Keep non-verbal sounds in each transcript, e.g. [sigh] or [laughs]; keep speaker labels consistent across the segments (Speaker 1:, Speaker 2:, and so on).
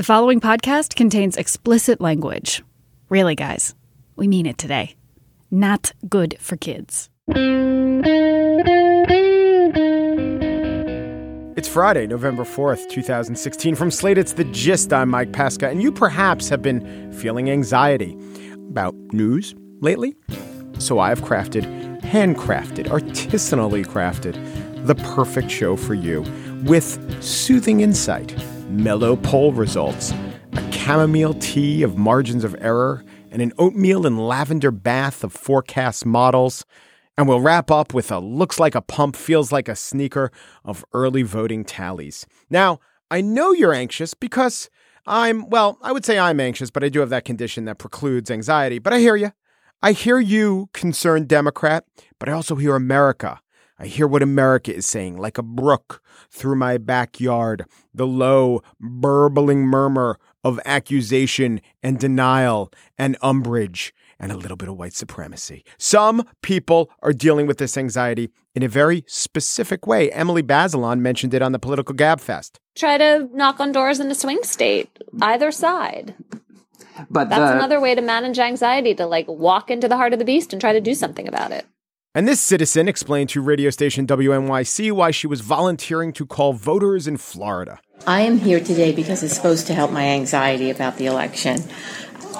Speaker 1: The following podcast contains explicit language. Really, guys, we mean it today. Not good for kids.
Speaker 2: It's Friday, November 4th, 2016. From Slate, it's The Gist. I'm Mike Pesca, and you perhaps have been feeling anxiety about news lately. So I have crafted, handcrafted, artisanally crafted, the perfect show for you with soothing insight, mellow poll results, a chamomile tea of margins of error, and an oatmeal and lavender bath of forecast models. And we'll wrap up with a looks like a pump, feels like a sneaker of early voting tallies. Now, I know you're anxious because I'm, well, I would say I'm anxious, but I do have that condition that precludes anxiety. But I hear you. I hear you, concerned Democrat, but I also hear America. I hear what America is saying, like a brook through my backyard, the low, burbling murmur of accusation and denial and umbrage and a little bit of white supremacy. Some people are dealing with this anxiety in a very specific way. Emily Bazelon mentioned it on the Political Gab Fest.
Speaker 3: Try to knock on doors in a swing state, either side.
Speaker 4: But
Speaker 3: That's
Speaker 4: the,
Speaker 3: another way to manage anxiety to like walk into the heart of the beast and try to do something about it.
Speaker 2: And this citizen explained to radio station WNYC why she was volunteering to call voters in Florida.
Speaker 5: I am here today because it's supposed to help my anxiety about the election,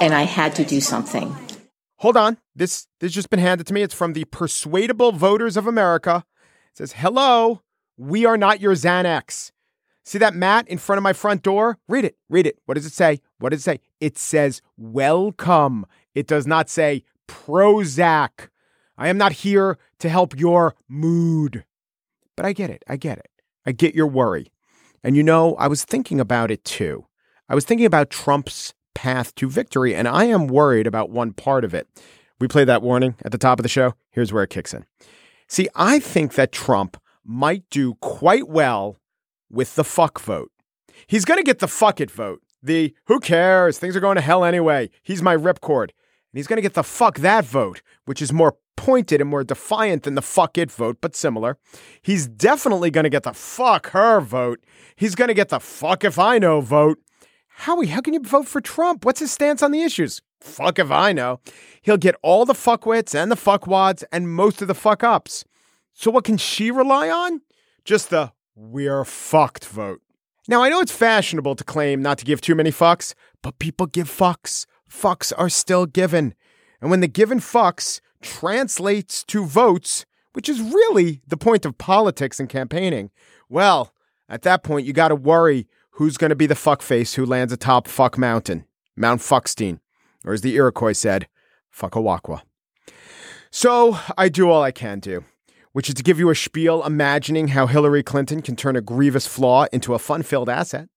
Speaker 5: and I had to do something.
Speaker 2: Hold on. This this just been handed to me. It's from the Persuadable Voters of America. It says, "Hello, we are not your Xanax." See that mat in front of my front door? Read it. Read it. What does it say? What does it say? It says welcome. It does not say Prozac. I am not here to help your mood. But I get it. I get it. I get your worry. And you know, I was thinking about it too. I was thinking about Trump's path to victory, and I am worried about one part of it. We played that warning at the top of the show. Here's where it kicks in. See, I think that Trump might do quite well with the fuck vote. He's going to get the fuck it vote. The who cares? Things are going to hell anyway. He's my ripcord. And he's going to get the fuck that vote, which is more pointed and more defiant than the fuck it vote, but similar. He's definitely going to get the fuck her vote. He's going to get the fuck if I know vote. Howie, how can you vote for Trump? What's his stance on the issues? Fuck if I know. He'll get all the fuckwits and the fuckwads and most of the fuck ups. So what can she rely on? Just the we're fucked vote. Now, I know it's fashionable to claim not to give too many fucks, but people give fucks. Fucks are still given. And when the given fucks translates to votes, which is really the point of politics and campaigning, well, at that point, you got to worry who's going to be the fuckface who lands atop Fuck Mountain, Mount Fuckstein, or as the Iroquois said, Fuckawakwa. So I do all I can do, which is to give you a spiel imagining how Hillary Clinton can turn a grievous flaw into a fun filled asset.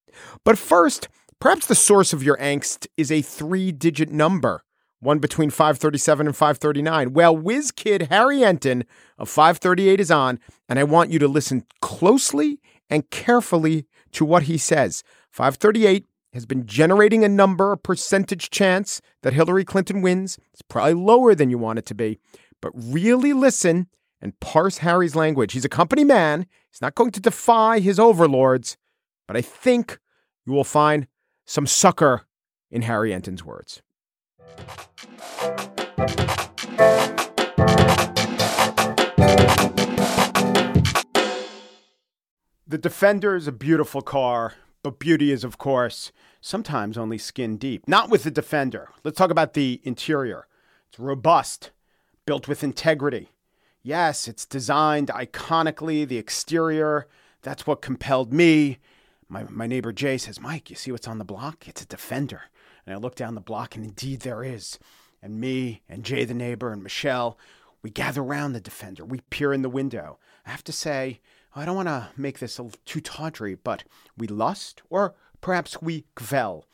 Speaker 2: But first, perhaps the source of your angst is a three digit number, one between 537 and 539. Well, whiz kid Harry Enten of 538 is on, and I want you to listen closely and carefully to what he says. 538 has been generating a number, a percentage chance that Hillary Clinton wins. It's probably lower than you want it to be, but really listen and parse Harry's language. He's a company man. He's not going to defy his overlords, but I think you will find some succor in Harry Enten's words. The Defender is a beautiful car, but beauty is, of course, sometimes only skin deep. Not with the Defender. Let's talk about the interior. It's robust, built with integrity. Yes, it's designed iconically, the exterior. That's what compelled me. My, my neighbor Jay says, Mike, you see what's on the block? It's a Defender. And I look down the block, and indeed there is. And me and Jay, the neighbor, and Michelle, we gather around the Defender. We peer in the window. I have to say, I don't want to make this too tawdry, but we lust, or perhaps we kvell,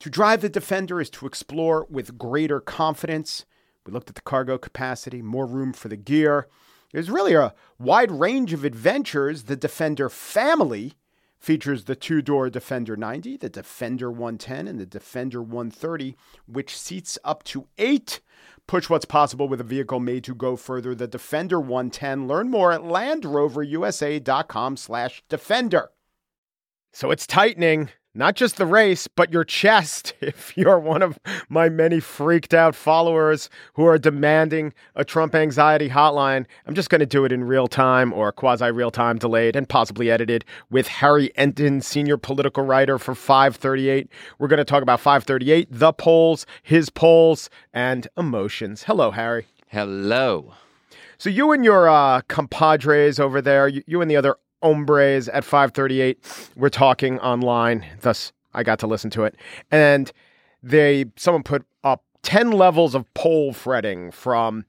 Speaker 2: To drive the Defender is to explore with greater confidence. We looked at the cargo capacity, more room for the gear. There's really a wide range of adventures. The Defender family features the two door Defender 90, the Defender 110, and the Defender 130, which seats up to eight. Push what's possible with a vehicle made to go further. The Defender 110. Learn more at LandRoverUSA.com slash Defender. So it's tightening not just the race, but your chest. [laughs] If you're one of my many freaked out followers who are demanding a Trump anxiety hotline, I'm just going to do it in real time or quasi real time, delayed and possibly edited with Harry Enten, senior political writer for 538. We're going to talk about 538, the polls, his polls, and emotions. Hello, Harry.
Speaker 4: Hello.
Speaker 2: So you and your uh, compadres over there, you, you and the other hombres at 538 were talking online. Thus i got to listen to it. And they someone put up 10 levels of poll fretting from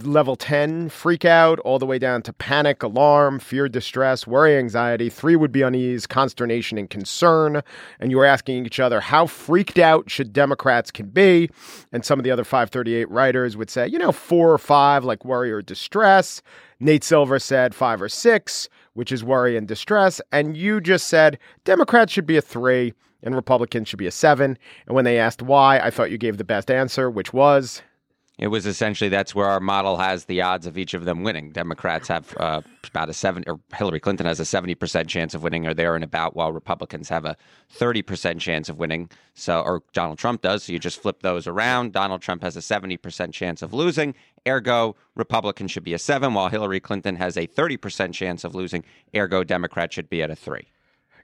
Speaker 2: level 10 freak out all the way down to panic alarm fear distress worry anxiety. Three would be unease consternation and concern. And you were asking each other how freaked out should democrats can be. And some of the other 538 writers would say you know four or five like worry or distress. Nate silver said five or six which is worry and distress. And you just said Democrats should be a three and Republicans should be a seven. And when they asked why, I thought you gave the best answer, which was.
Speaker 4: It was essentially that's where our model has the odds of each of them winning. Democrats have uh, about a seven, or Hillary Clinton has a seventy percent chance of winning, or there and about, while Republicans have a thirty percent chance of winning. So, or Donald Trump does. So you just flip those around. Donald Trump has a seventy percent chance of losing. Ergo, Republican should be a seven, while Hillary Clinton has a thirty percent chance of losing. Ergo, Democrat should be at a three.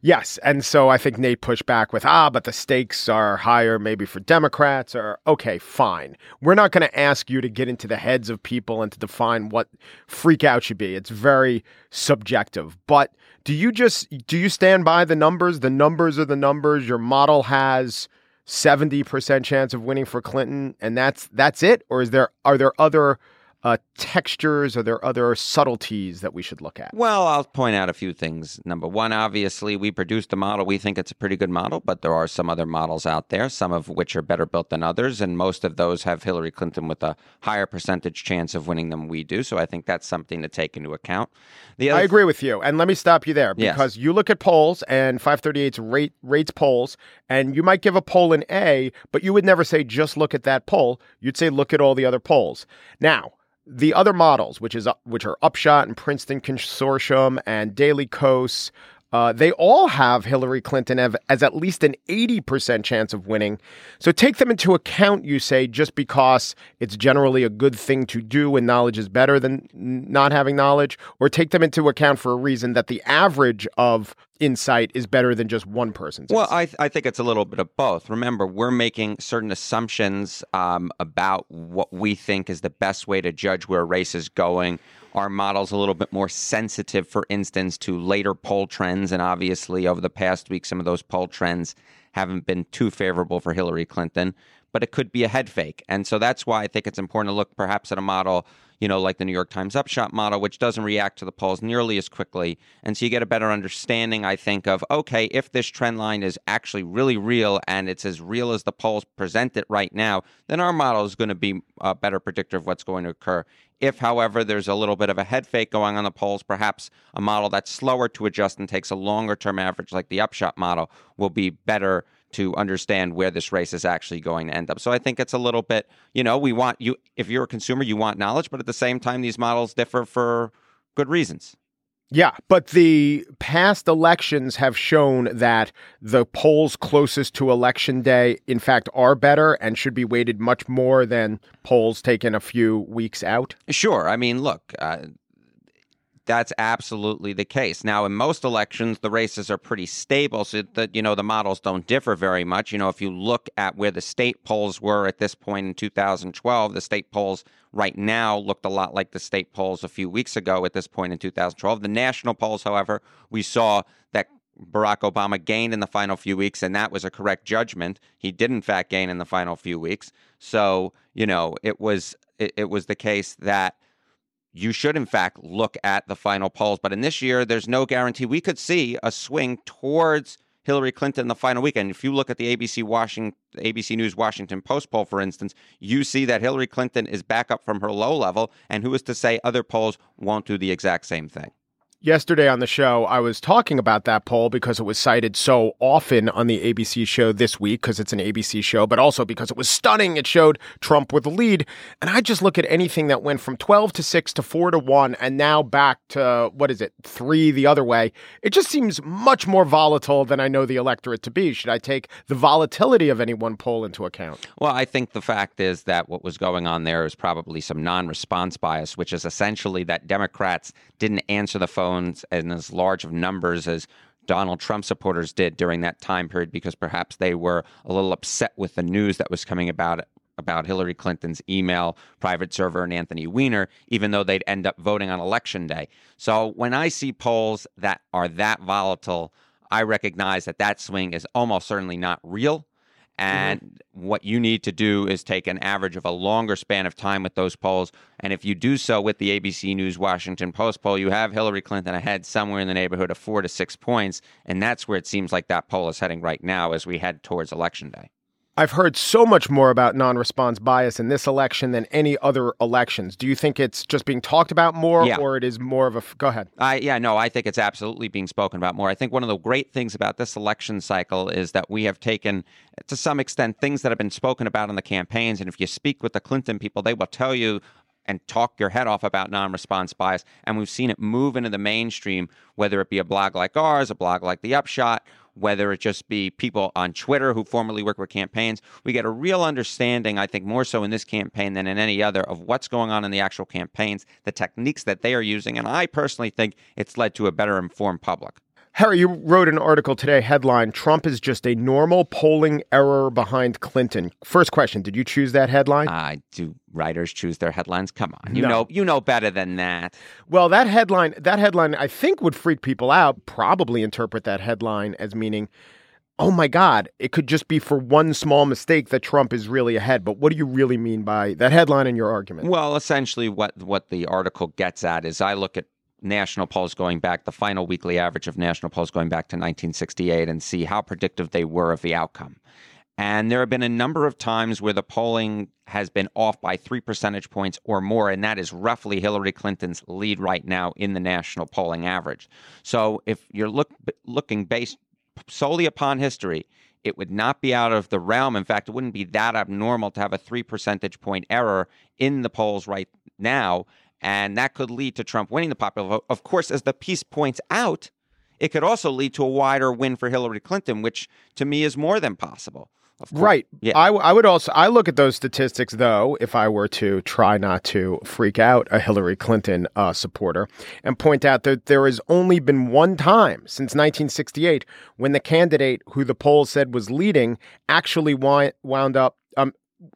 Speaker 2: Yes. And so I think Nate pushed back with, ah, but the stakes are higher maybe for Democrats or, okay, fine. We're not going to ask you to get into the heads of people and to define what freak out should be. It's very subjective. But do you just, do you stand by the numbers? The numbers are the numbers. Your model has 70% chance of winning for Clinton and that's, that's it? Or is there, are there other uh, textures? Are there other subtleties that we should look at?
Speaker 4: Well, I'll point out a few things. Number one, obviously, we produced a model. We think it's a pretty good model, but there are some other models out there, some of which are better built than others, and most of those have Hillary Clinton with a higher percentage chance of winning than we do. So I think that's something to take into account.
Speaker 2: The I agree with you, and let me stop you there because yes. you look at polls and 538's rate rates polls, and you might give a poll an A, but you would never say just look at that poll. You'd say look at all the other polls. Now the other models, which is which are Upshot and Princeton Consortium and Daily Kos, uh, they all have Hillary Clinton as at least an 80% chance of winning. So take them into account, you say, just because it's generally a good thing to do and knowledge is better than not having knowledge, or take them into account for a reason that the average of insight is better than just one person's.
Speaker 4: Well, I, th- I think it's a little bit of both. Remember, we're making certain assumptions um, about what we think is the best way to judge where a race is going our model's a little bit more sensitive, for instance, to later poll trends. And obviously, over the past week, some of those poll trends haven't been too favorable for Hillary Clinton, but it could be a head fake. And so that's why I think it's important to look perhaps at a model you know, like the New York Times Upshot model, which doesn't react to the polls nearly as quickly. And so you get a better understanding, I think, of okay, if this trend line is actually really real and it's as real as the polls present it right now, then our model is going to be a better predictor of what's going to occur. If, however, there's a little bit of a head fake going on the polls, perhaps a model that's slower to adjust and takes a longer term average, like the upshot model, will be better to understand where this race is actually going to end up. So I think it's a little bit, you know, we want you, if you're a consumer, you want knowledge, but at the same time, these models differ for good reasons.
Speaker 2: Yeah, but the past elections have shown that the polls closest to election day, in fact, are better and should be weighted much more than polls taken a few weeks out.
Speaker 4: Sure. I mean, look, uh, that's absolutely the case. Now, in most elections, the races are pretty stable, so that you know the models don't differ very much. You know, if you look at where the state polls were at this point in 2012, the state polls right now looked a lot like the state polls a few weeks ago at this point in 2012. The national polls, however, we saw that Barack Obama gained in the final few weeks, and that was a correct judgment. He did, in fact, gain in the final few weeks. So, you know, it was it, it was the case that you should, in fact, look at the final polls. But in this year, there's no guarantee. We could see a swing towards Hillary Clinton in the final weekend. If you look at the ABC Washington, ABC News Washington Post poll, for instance, you see that Hillary Clinton is back up from her low level, and who is to say other polls won't do the exact same thing?
Speaker 2: Yesterday on the show, I was talking about that poll because it was cited so often on the ABC show this week because it's an ABC show, but also because it was stunning. It showed Trump with the lead. And I just look at anything that went from 12 to 6 to 4 to 1 and now back to, what is it, 3 the other way. It just seems much more volatile than I know the electorate to be. Should I take the volatility of any one poll into account?
Speaker 4: Well, I think the fact is that what was going on there is probably some non response bias, which is essentially that Democrats didn't answer the phone phones in as large of numbers as Donald Trump supporters did during that time period because perhaps they were a little upset with the news that was coming about about Hillary Clinton's email private server and Anthony Weiner, even though they'd end up voting on election day. So when I see polls that are that volatile, I recognize that that swing is almost certainly not real. And mm-hmm. what you need to do is take an average of a longer span of time with those polls. And if you do so with the ABC News Washington Post poll, you have Hillary Clinton ahead somewhere in the neighborhood of four to six points. And that's where it seems like that poll is heading right now as we head towards Election Day.
Speaker 2: I've heard so much more about non response bias in this election than any other elections. Do you think it's just being talked about more
Speaker 4: yeah.
Speaker 2: or it is more of a. F- go ahead.
Speaker 4: I, yeah, no, I think it's absolutely being spoken about more. I think one of the great things about this election cycle is that we have taken, to some extent, things that have been spoken about in the campaigns. And if you speak with the Clinton people, they will tell you and talk your head off about non response bias. And we've seen it move into the mainstream, whether it be a blog like ours, a blog like The Upshot, whether it just be people on Twitter who formerly work with campaigns. We get a real understanding, I think, more so in this campaign than in any other, of what's going on in the actual campaigns, the techniques that they are using. And I personally think it's led to a better informed public.
Speaker 2: Harry, you wrote an article today, headline Trump is just a normal polling error behind Clinton. First question, did you choose that headline?
Speaker 4: Uh, do writers choose their headlines? Come on. You no. know you know better than that.
Speaker 2: Well, that headline that headline I think would freak people out, probably interpret that headline as meaning Oh my God, it could just be for one small mistake that Trump is really ahead. But what do you really mean by that headline in your argument?
Speaker 4: Well, essentially, what, what the article gets at is I look at national polls going back, the final weekly average of national polls going back to 1968, and see how predictive they were of the outcome. And there have been a number of times where the polling has been off by three percentage points or more, and that is roughly Hillary Clinton's lead right now in the national polling average. So if you're look, looking based solely upon history, it would not be out of the realm. In fact, it wouldn't be that abnormal to have a three percentage point error in the polls right now and that could lead to Trump winning the popular vote. Of course, as the piece points out, it could also lead to a wider win for Hillary Clinton, which to me is more than possible.
Speaker 2: Right. Yeah. I, I would also I look at those statistics though if I were to try not to freak out a Hillary Clinton uh, supporter and point out that there has only been one time since 1968 when the candidate who the polls said was leading actually wound up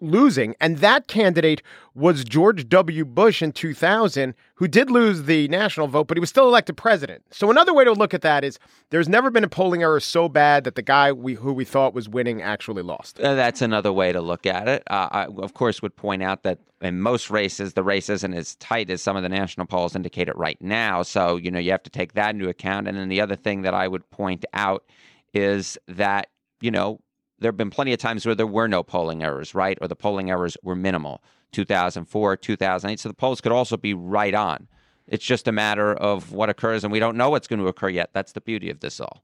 Speaker 2: losing. And that candidate was George W. Bush in 2000, who did lose the national vote, but he was still elected president. So another way to look at that is there's never been a polling error so bad that the guy we, who we thought was winning actually lost.
Speaker 4: Uh, that's another way to look at it. Uh, I, of course, would point out that in most races, the race isn't as tight as some of the national polls indicate it right now. So, you know, you have to take that into account. And then the other thing that I would point out is that, you know, there have been plenty of times where there were no polling errors, right? Or the polling errors were minimal. 2004, 2008. So the polls could also be right on. It's just a matter of what occurs, and we don't know what's going to occur yet. That's the beauty of this all.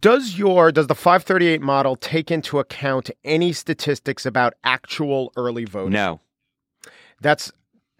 Speaker 2: Does your does the 538 model take into account any statistics about actual early voting?
Speaker 4: No.
Speaker 2: That's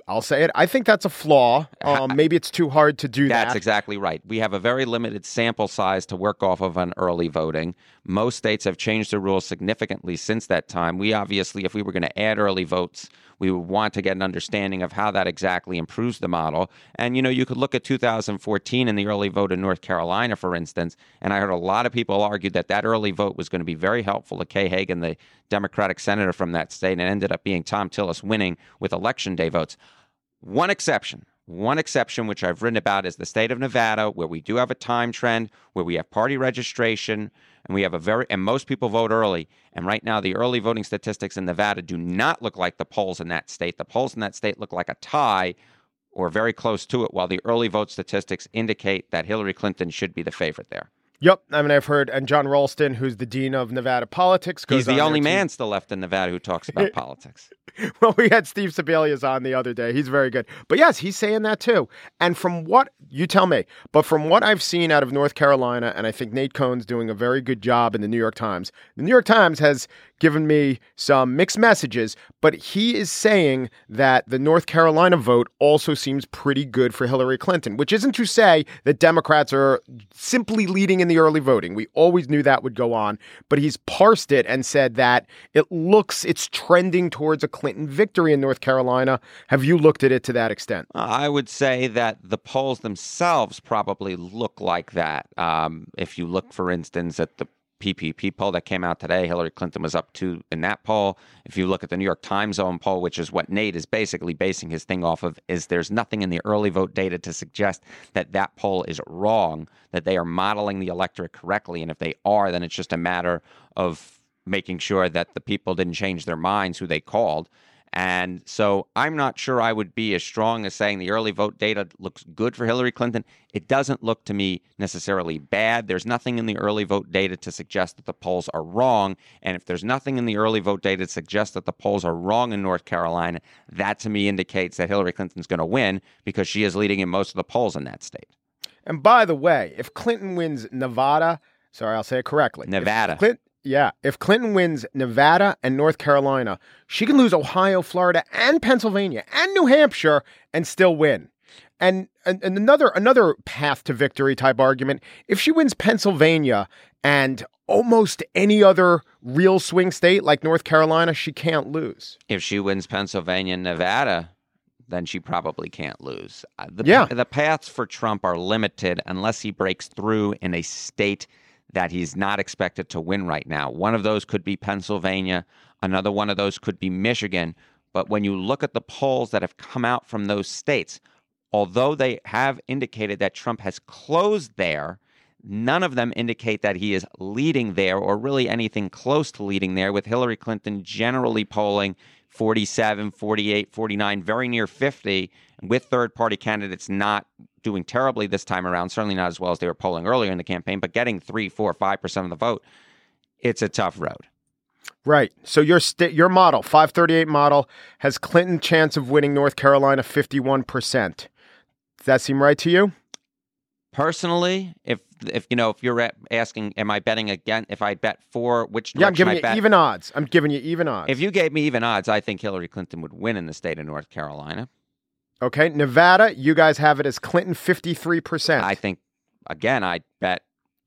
Speaker 2: I'll say it. I think that's a flaw. [laughs] Um, maybe it's too hard to do
Speaker 4: that's
Speaker 2: that.
Speaker 4: That's exactly right. We have a very limited sample size to work off of on early voting. Most states have changed the rules significantly since that time. We obviously, if we were going to add early votes, we would want to get an understanding of how that exactly improves the model. And, you know, you could look at 2014 in the early vote in North Carolina, for instance, and I heard a lot of people argue that that early vote was going to be very helpful to Kay Hagan, the Democratic senator from that state, and it ended up being Thom Tillis winning with election day votes. One exception, one exception, which I've written about, is the state of Nevada, where we do have a time trend, where we have party registration, and we have a very, and most people vote early. And right now, the early voting statistics in Nevada do not look like the polls in that state. The polls in that state look like a tie or very close to it, while the early vote statistics indicate that Hillary Clinton should be the favorite there.
Speaker 2: Yep. I mean, I've heard, and Jon Ralston, who's the dean of Nevada politics,
Speaker 4: He's the
Speaker 2: there
Speaker 4: only man still left in Nevada who talks about [laughs] politics.
Speaker 2: well, we had Steve Sebelius on the other day. He's very good. But yes, he's saying that too. And from what you tell me, but from what I've seen out of North Carolina, and I think Nate Cohn's doing a very good job in the New York Times. The New York Times has given me some mixed messages, but he is saying that the North Carolina vote also seems pretty good for Hillary Clinton, which isn't to say that Democrats are simply leading in the early voting. We always knew that would go on, but he's parsed it and said that it looks it's trending towards a Clinton victory in North Carolina. Have you looked at it to that extent?
Speaker 4: I would say that the polls themselves probably look like that. Um, if you look, for instance, at the PPP poll that came out today, Hillary Clinton was up two in that poll. If you look at the New York Times own poll, which is what Nate is basically basing his thing off of, is there's nothing in the early vote data to suggest that that poll is wrong, that they are modeling the electorate correctly. And if they are, then it's just a matter of making sure that the people didn't change their minds who they called. And so I'm not sure I would be as strong as saying the early vote data looks good for Hillary Clinton. It doesn't look to me necessarily bad. There's nothing in the early vote data to suggest that the polls are wrong. And if there's nothing in the early vote data to suggest that the polls are wrong in North Carolina, that to me indicates that Hillary Clinton's going to win because she is leading in most of the polls in that state.
Speaker 2: And by the way, if Clinton wins Nevada, sorry, I'll say it correctly.
Speaker 4: Nevada.
Speaker 2: Clint, yeah, if Clinton wins Nevada and North Carolina, she can lose Ohio, Florida, and Pennsylvania and New Hampshire and still win. And, and, and another another path to victory type argument, if she wins Pennsylvania and almost any other real swing state like North Carolina, she can't lose.
Speaker 4: If she wins Pennsylvania and Nevada, then she probably can't lose. Uh, The,
Speaker 2: Yeah.
Speaker 4: the paths for Trump are limited unless he breaks through in a state that he's not expected to win right now. One of those could be Pennsylvania, another one of those could be Michigan. But when you look at the polls that have come out from those states, although they have indicated that Trump has closed there, none of them indicate that he is leading there or really anything close to leading there, with Hillary Clinton generally polling 47, 48, 49, very near 50, with third party candidates not doing terribly this time around, certainly not as well as they were polling earlier in the campaign, but getting three, four, five percent of the vote. It's a tough road.
Speaker 2: Right. So your sta- your model, 538 model, has Clinton chance of winning North Carolina 51%. Does that seem right to you?
Speaker 4: Personally, if if you know if you're asking, am I betting again? If I bet for which
Speaker 2: Yeah, I'm giving
Speaker 4: I
Speaker 2: you
Speaker 4: bet,
Speaker 2: even odds. I'm giving you even odds.
Speaker 4: If you gave me even odds, I think Hillary Clinton would win in the state of North Carolina.
Speaker 2: okay, Nevada, you guys have it as Clinton 53%.
Speaker 4: I think again, I'd bet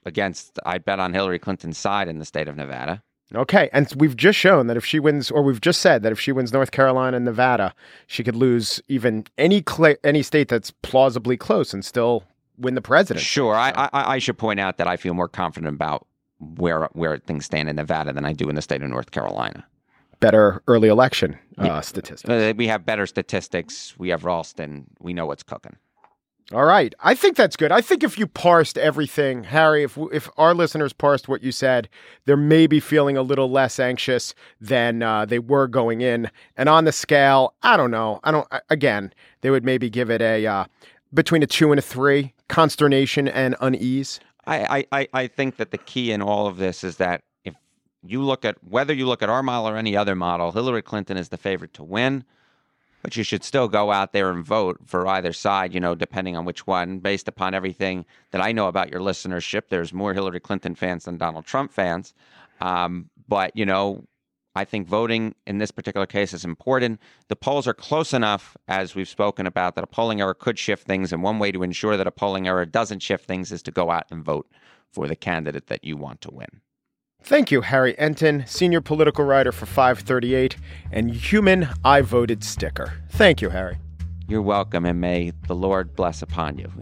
Speaker 4: against. I'd bet on Hillary Clinton's side in the state of Nevada.
Speaker 2: okay, and we've just shown that if she wins or we've just said that if she wins North Carolina and Nevada, she could lose even any cl- any state that's plausibly close and still win the presidency.
Speaker 4: Sure, I, I I should point out that I feel more confident about where where things stand in Nevada than I do in the state of North Carolina.
Speaker 2: Better early election uh, statistics.
Speaker 4: Uh, we have better statistics. We have Ralston. We know what's cooking.
Speaker 2: All right. I think that's good. I think if you parsed everything, Harry, if if our listeners parsed what you said, they're maybe feeling a little less anxious than uh, they were going in. And on the scale, I don't know. I don't. Again, they would maybe give it a uh, between a two and a three. Consternation and unease.
Speaker 4: I, I, I- think that the key in all of this is that if you look at whether you look at our model or any other model, Hillary Clinton is the favorite to win. But you should still go out there and vote for either side, you know, depending on which one. Based upon everything that I know about your listenership, there's more Hillary Clinton fans than Donald Trump fans. Um, but, you know, I think voting in this particular case is important. The polls are close enough, as we've spoken about, that a polling error could shift things. And one way to ensure that a polling error doesn't shift things is to go out and vote for the candidate that you want to win.
Speaker 2: Thank you, Harry Enten, senior political writer for 538 and human I voted sticker. Thank you, Harry.
Speaker 4: You're welcome, and may the Lord bless upon you. [laughs]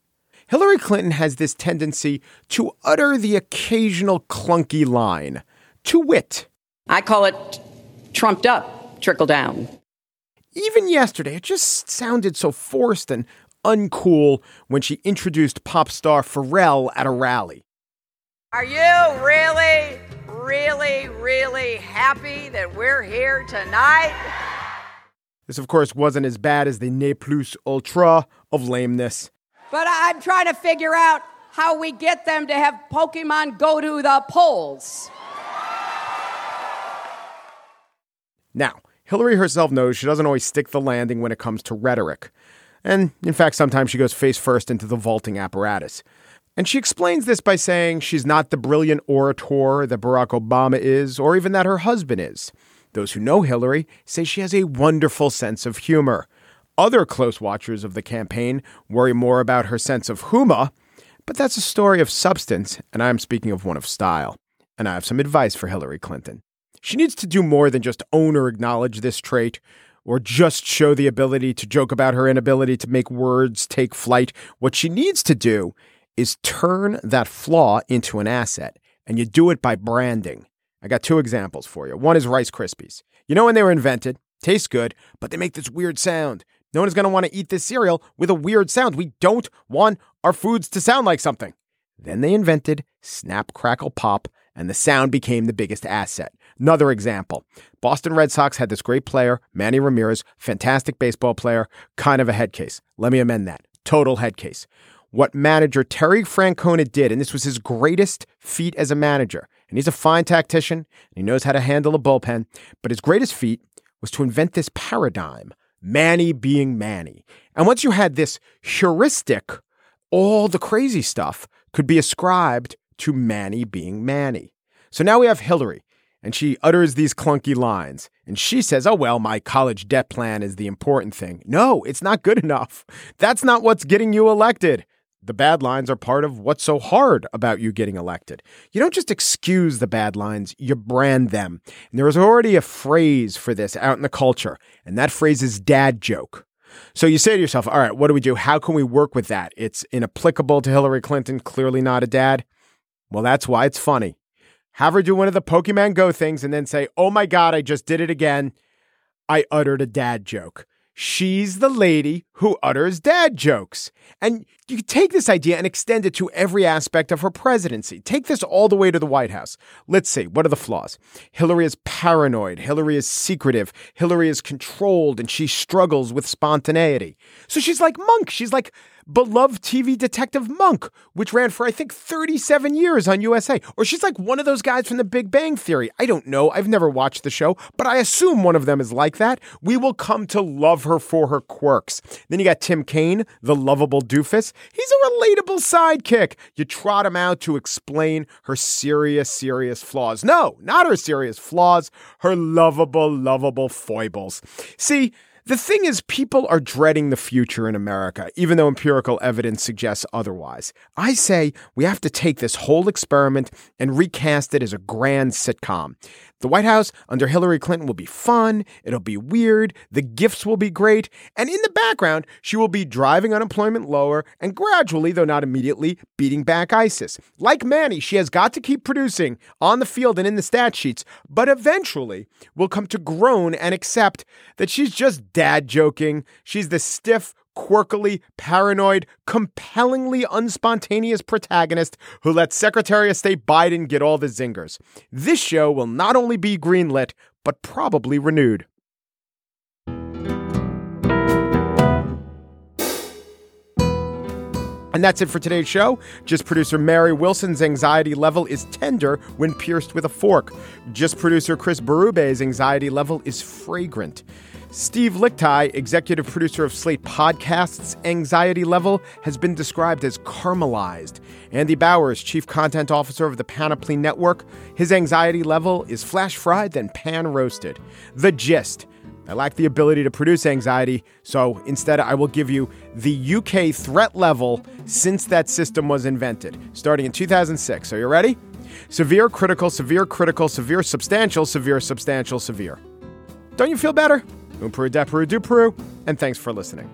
Speaker 2: Hillary Clinton has this tendency to utter the occasional clunky line. To wit,
Speaker 6: I call it trumped up, trickle down.
Speaker 2: even yesterday, it just sounded so forced and uncool when she introduced pop star Pharrell at a rally.
Speaker 7: Are you really, really, really happy that we're here tonight?
Speaker 2: This, of course, wasn't as bad as the ne plus ultra of lameness.
Speaker 7: But I'm trying to figure out how we get them to have Pokemon go to the polls.
Speaker 2: Now, Hillary herself knows she doesn't always stick the landing when it comes to rhetoric. And in fact, sometimes she goes face first into the vaulting apparatus. And she explains this by saying she's not the brilliant orator that Barack Obama is, or even that her husband is. Those who know Hillary say she has a wonderful sense of humor. Other close watchers of the campaign worry more about her sense of humor, but that's a story of substance, and I'm speaking of one of style. And I have some advice for Hillary Clinton. She needs to do more than just own or acknowledge this trait, or just show the ability to joke about her inability to make words take flight. What she needs to do is turn that flaw into an asset, and you do it by branding. I got two examples for you. One is Rice Krispies. You know when they were invented, Tastes good, but they make this weird sound. No one is going to want to eat this cereal with a weird sound. We don't want our foods to sound like something. Then they invented Snap, Crackle, Pop, and the sound became the biggest asset. Another example Boston Red Sox had this great player, Manny Ramirez, fantastic baseball player, kind of a head case. Let me amend that. Total head case. What manager Terry Francona did, and this was his greatest feat as a manager, and he's a fine tactician, and he knows how to handle a bullpen, but his greatest feat was to invent this paradigm Manny being Manny. And once you had this heuristic, all the crazy stuff could be ascribed to Manny being Manny. So now we have Hillary, and she utters these clunky lines. And she says, Oh, well, my college debt plan is the important thing. No, it's not good enough. That's not what's getting you elected. The bad lines are part of what's so hard about you getting elected. You don't just excuse the bad lines, you brand them. And there is already a phrase for this out in the culture, and that phrase is dad joke. So you say to yourself, all right, what do we do? How can we work with that? It's inapplicable to Hillary Clinton, clearly not a dad. Well, that's why it's funny. Have her do one of the Pokemon Go things and then say, oh my God, I just did it again. I uttered a dad joke. She's the lady who utters dad jokes. And you take this idea and extend it to every aspect of her presidency. Take this all the way to the White House. Let's see, what are the flaws? Hillary is paranoid. Hillary is secretive. Hillary is controlled and she struggles with spontaneity. So she's like Monk. She's like beloved TV detective Monk, which ran for, I think, 37 years on USA. Or she's like one of those guys from the Big Bang Theory. I don't know. I've never watched the show, but I assume one of them is like that. We will come to love her for her quirks. Then you got Tim Kaine, the lovable doofus. He's a relatable sidekick. You trot him out to explain her serious, serious flaws. No, not her serious flaws, her lovable, lovable foibles. See, the thing is, people are dreading the future in America, even though empirical evidence suggests otherwise. I say we have to take this whole experiment and recast it as a grand sitcom. The White House under Hillary Clinton will be fun, it'll be weird, the gifts will be great, and in the background, she will be driving unemployment lower and gradually, though not immediately, beating back ISIS. Like Manny, she has got to keep producing on the field and in the stat sheets, but eventually will come to groan and accept that she's just dad joking. She's the stiff, quirkily paranoid, compellingly unspontaneous protagonist who lets Secretary of State Biden get all the zingers. This show will not only be greenlit, but probably renewed. And that's it for today's show. Just producer Mary Wilson's anxiety level is tender when pierced with a fork. Just producer Chris Berube's anxiety level is fragrant. Steve Lickteig, executive producer of Slate Podcasts' anxiety level has been described as caramelized. Andy Bowers, chief content officer of the Panoply Network, his anxiety level is flash fried, then pan roasted. The gist. I lack the ability to produce anxiety, so instead I will give you the UK threat level since that system was invented, starting in 2006. Are you ready? Severe, critical, severe, critical, severe, substantial, severe, substantial, severe. Don't you feel better? Un Peru, de Peru, du Peru, and thanks for listening.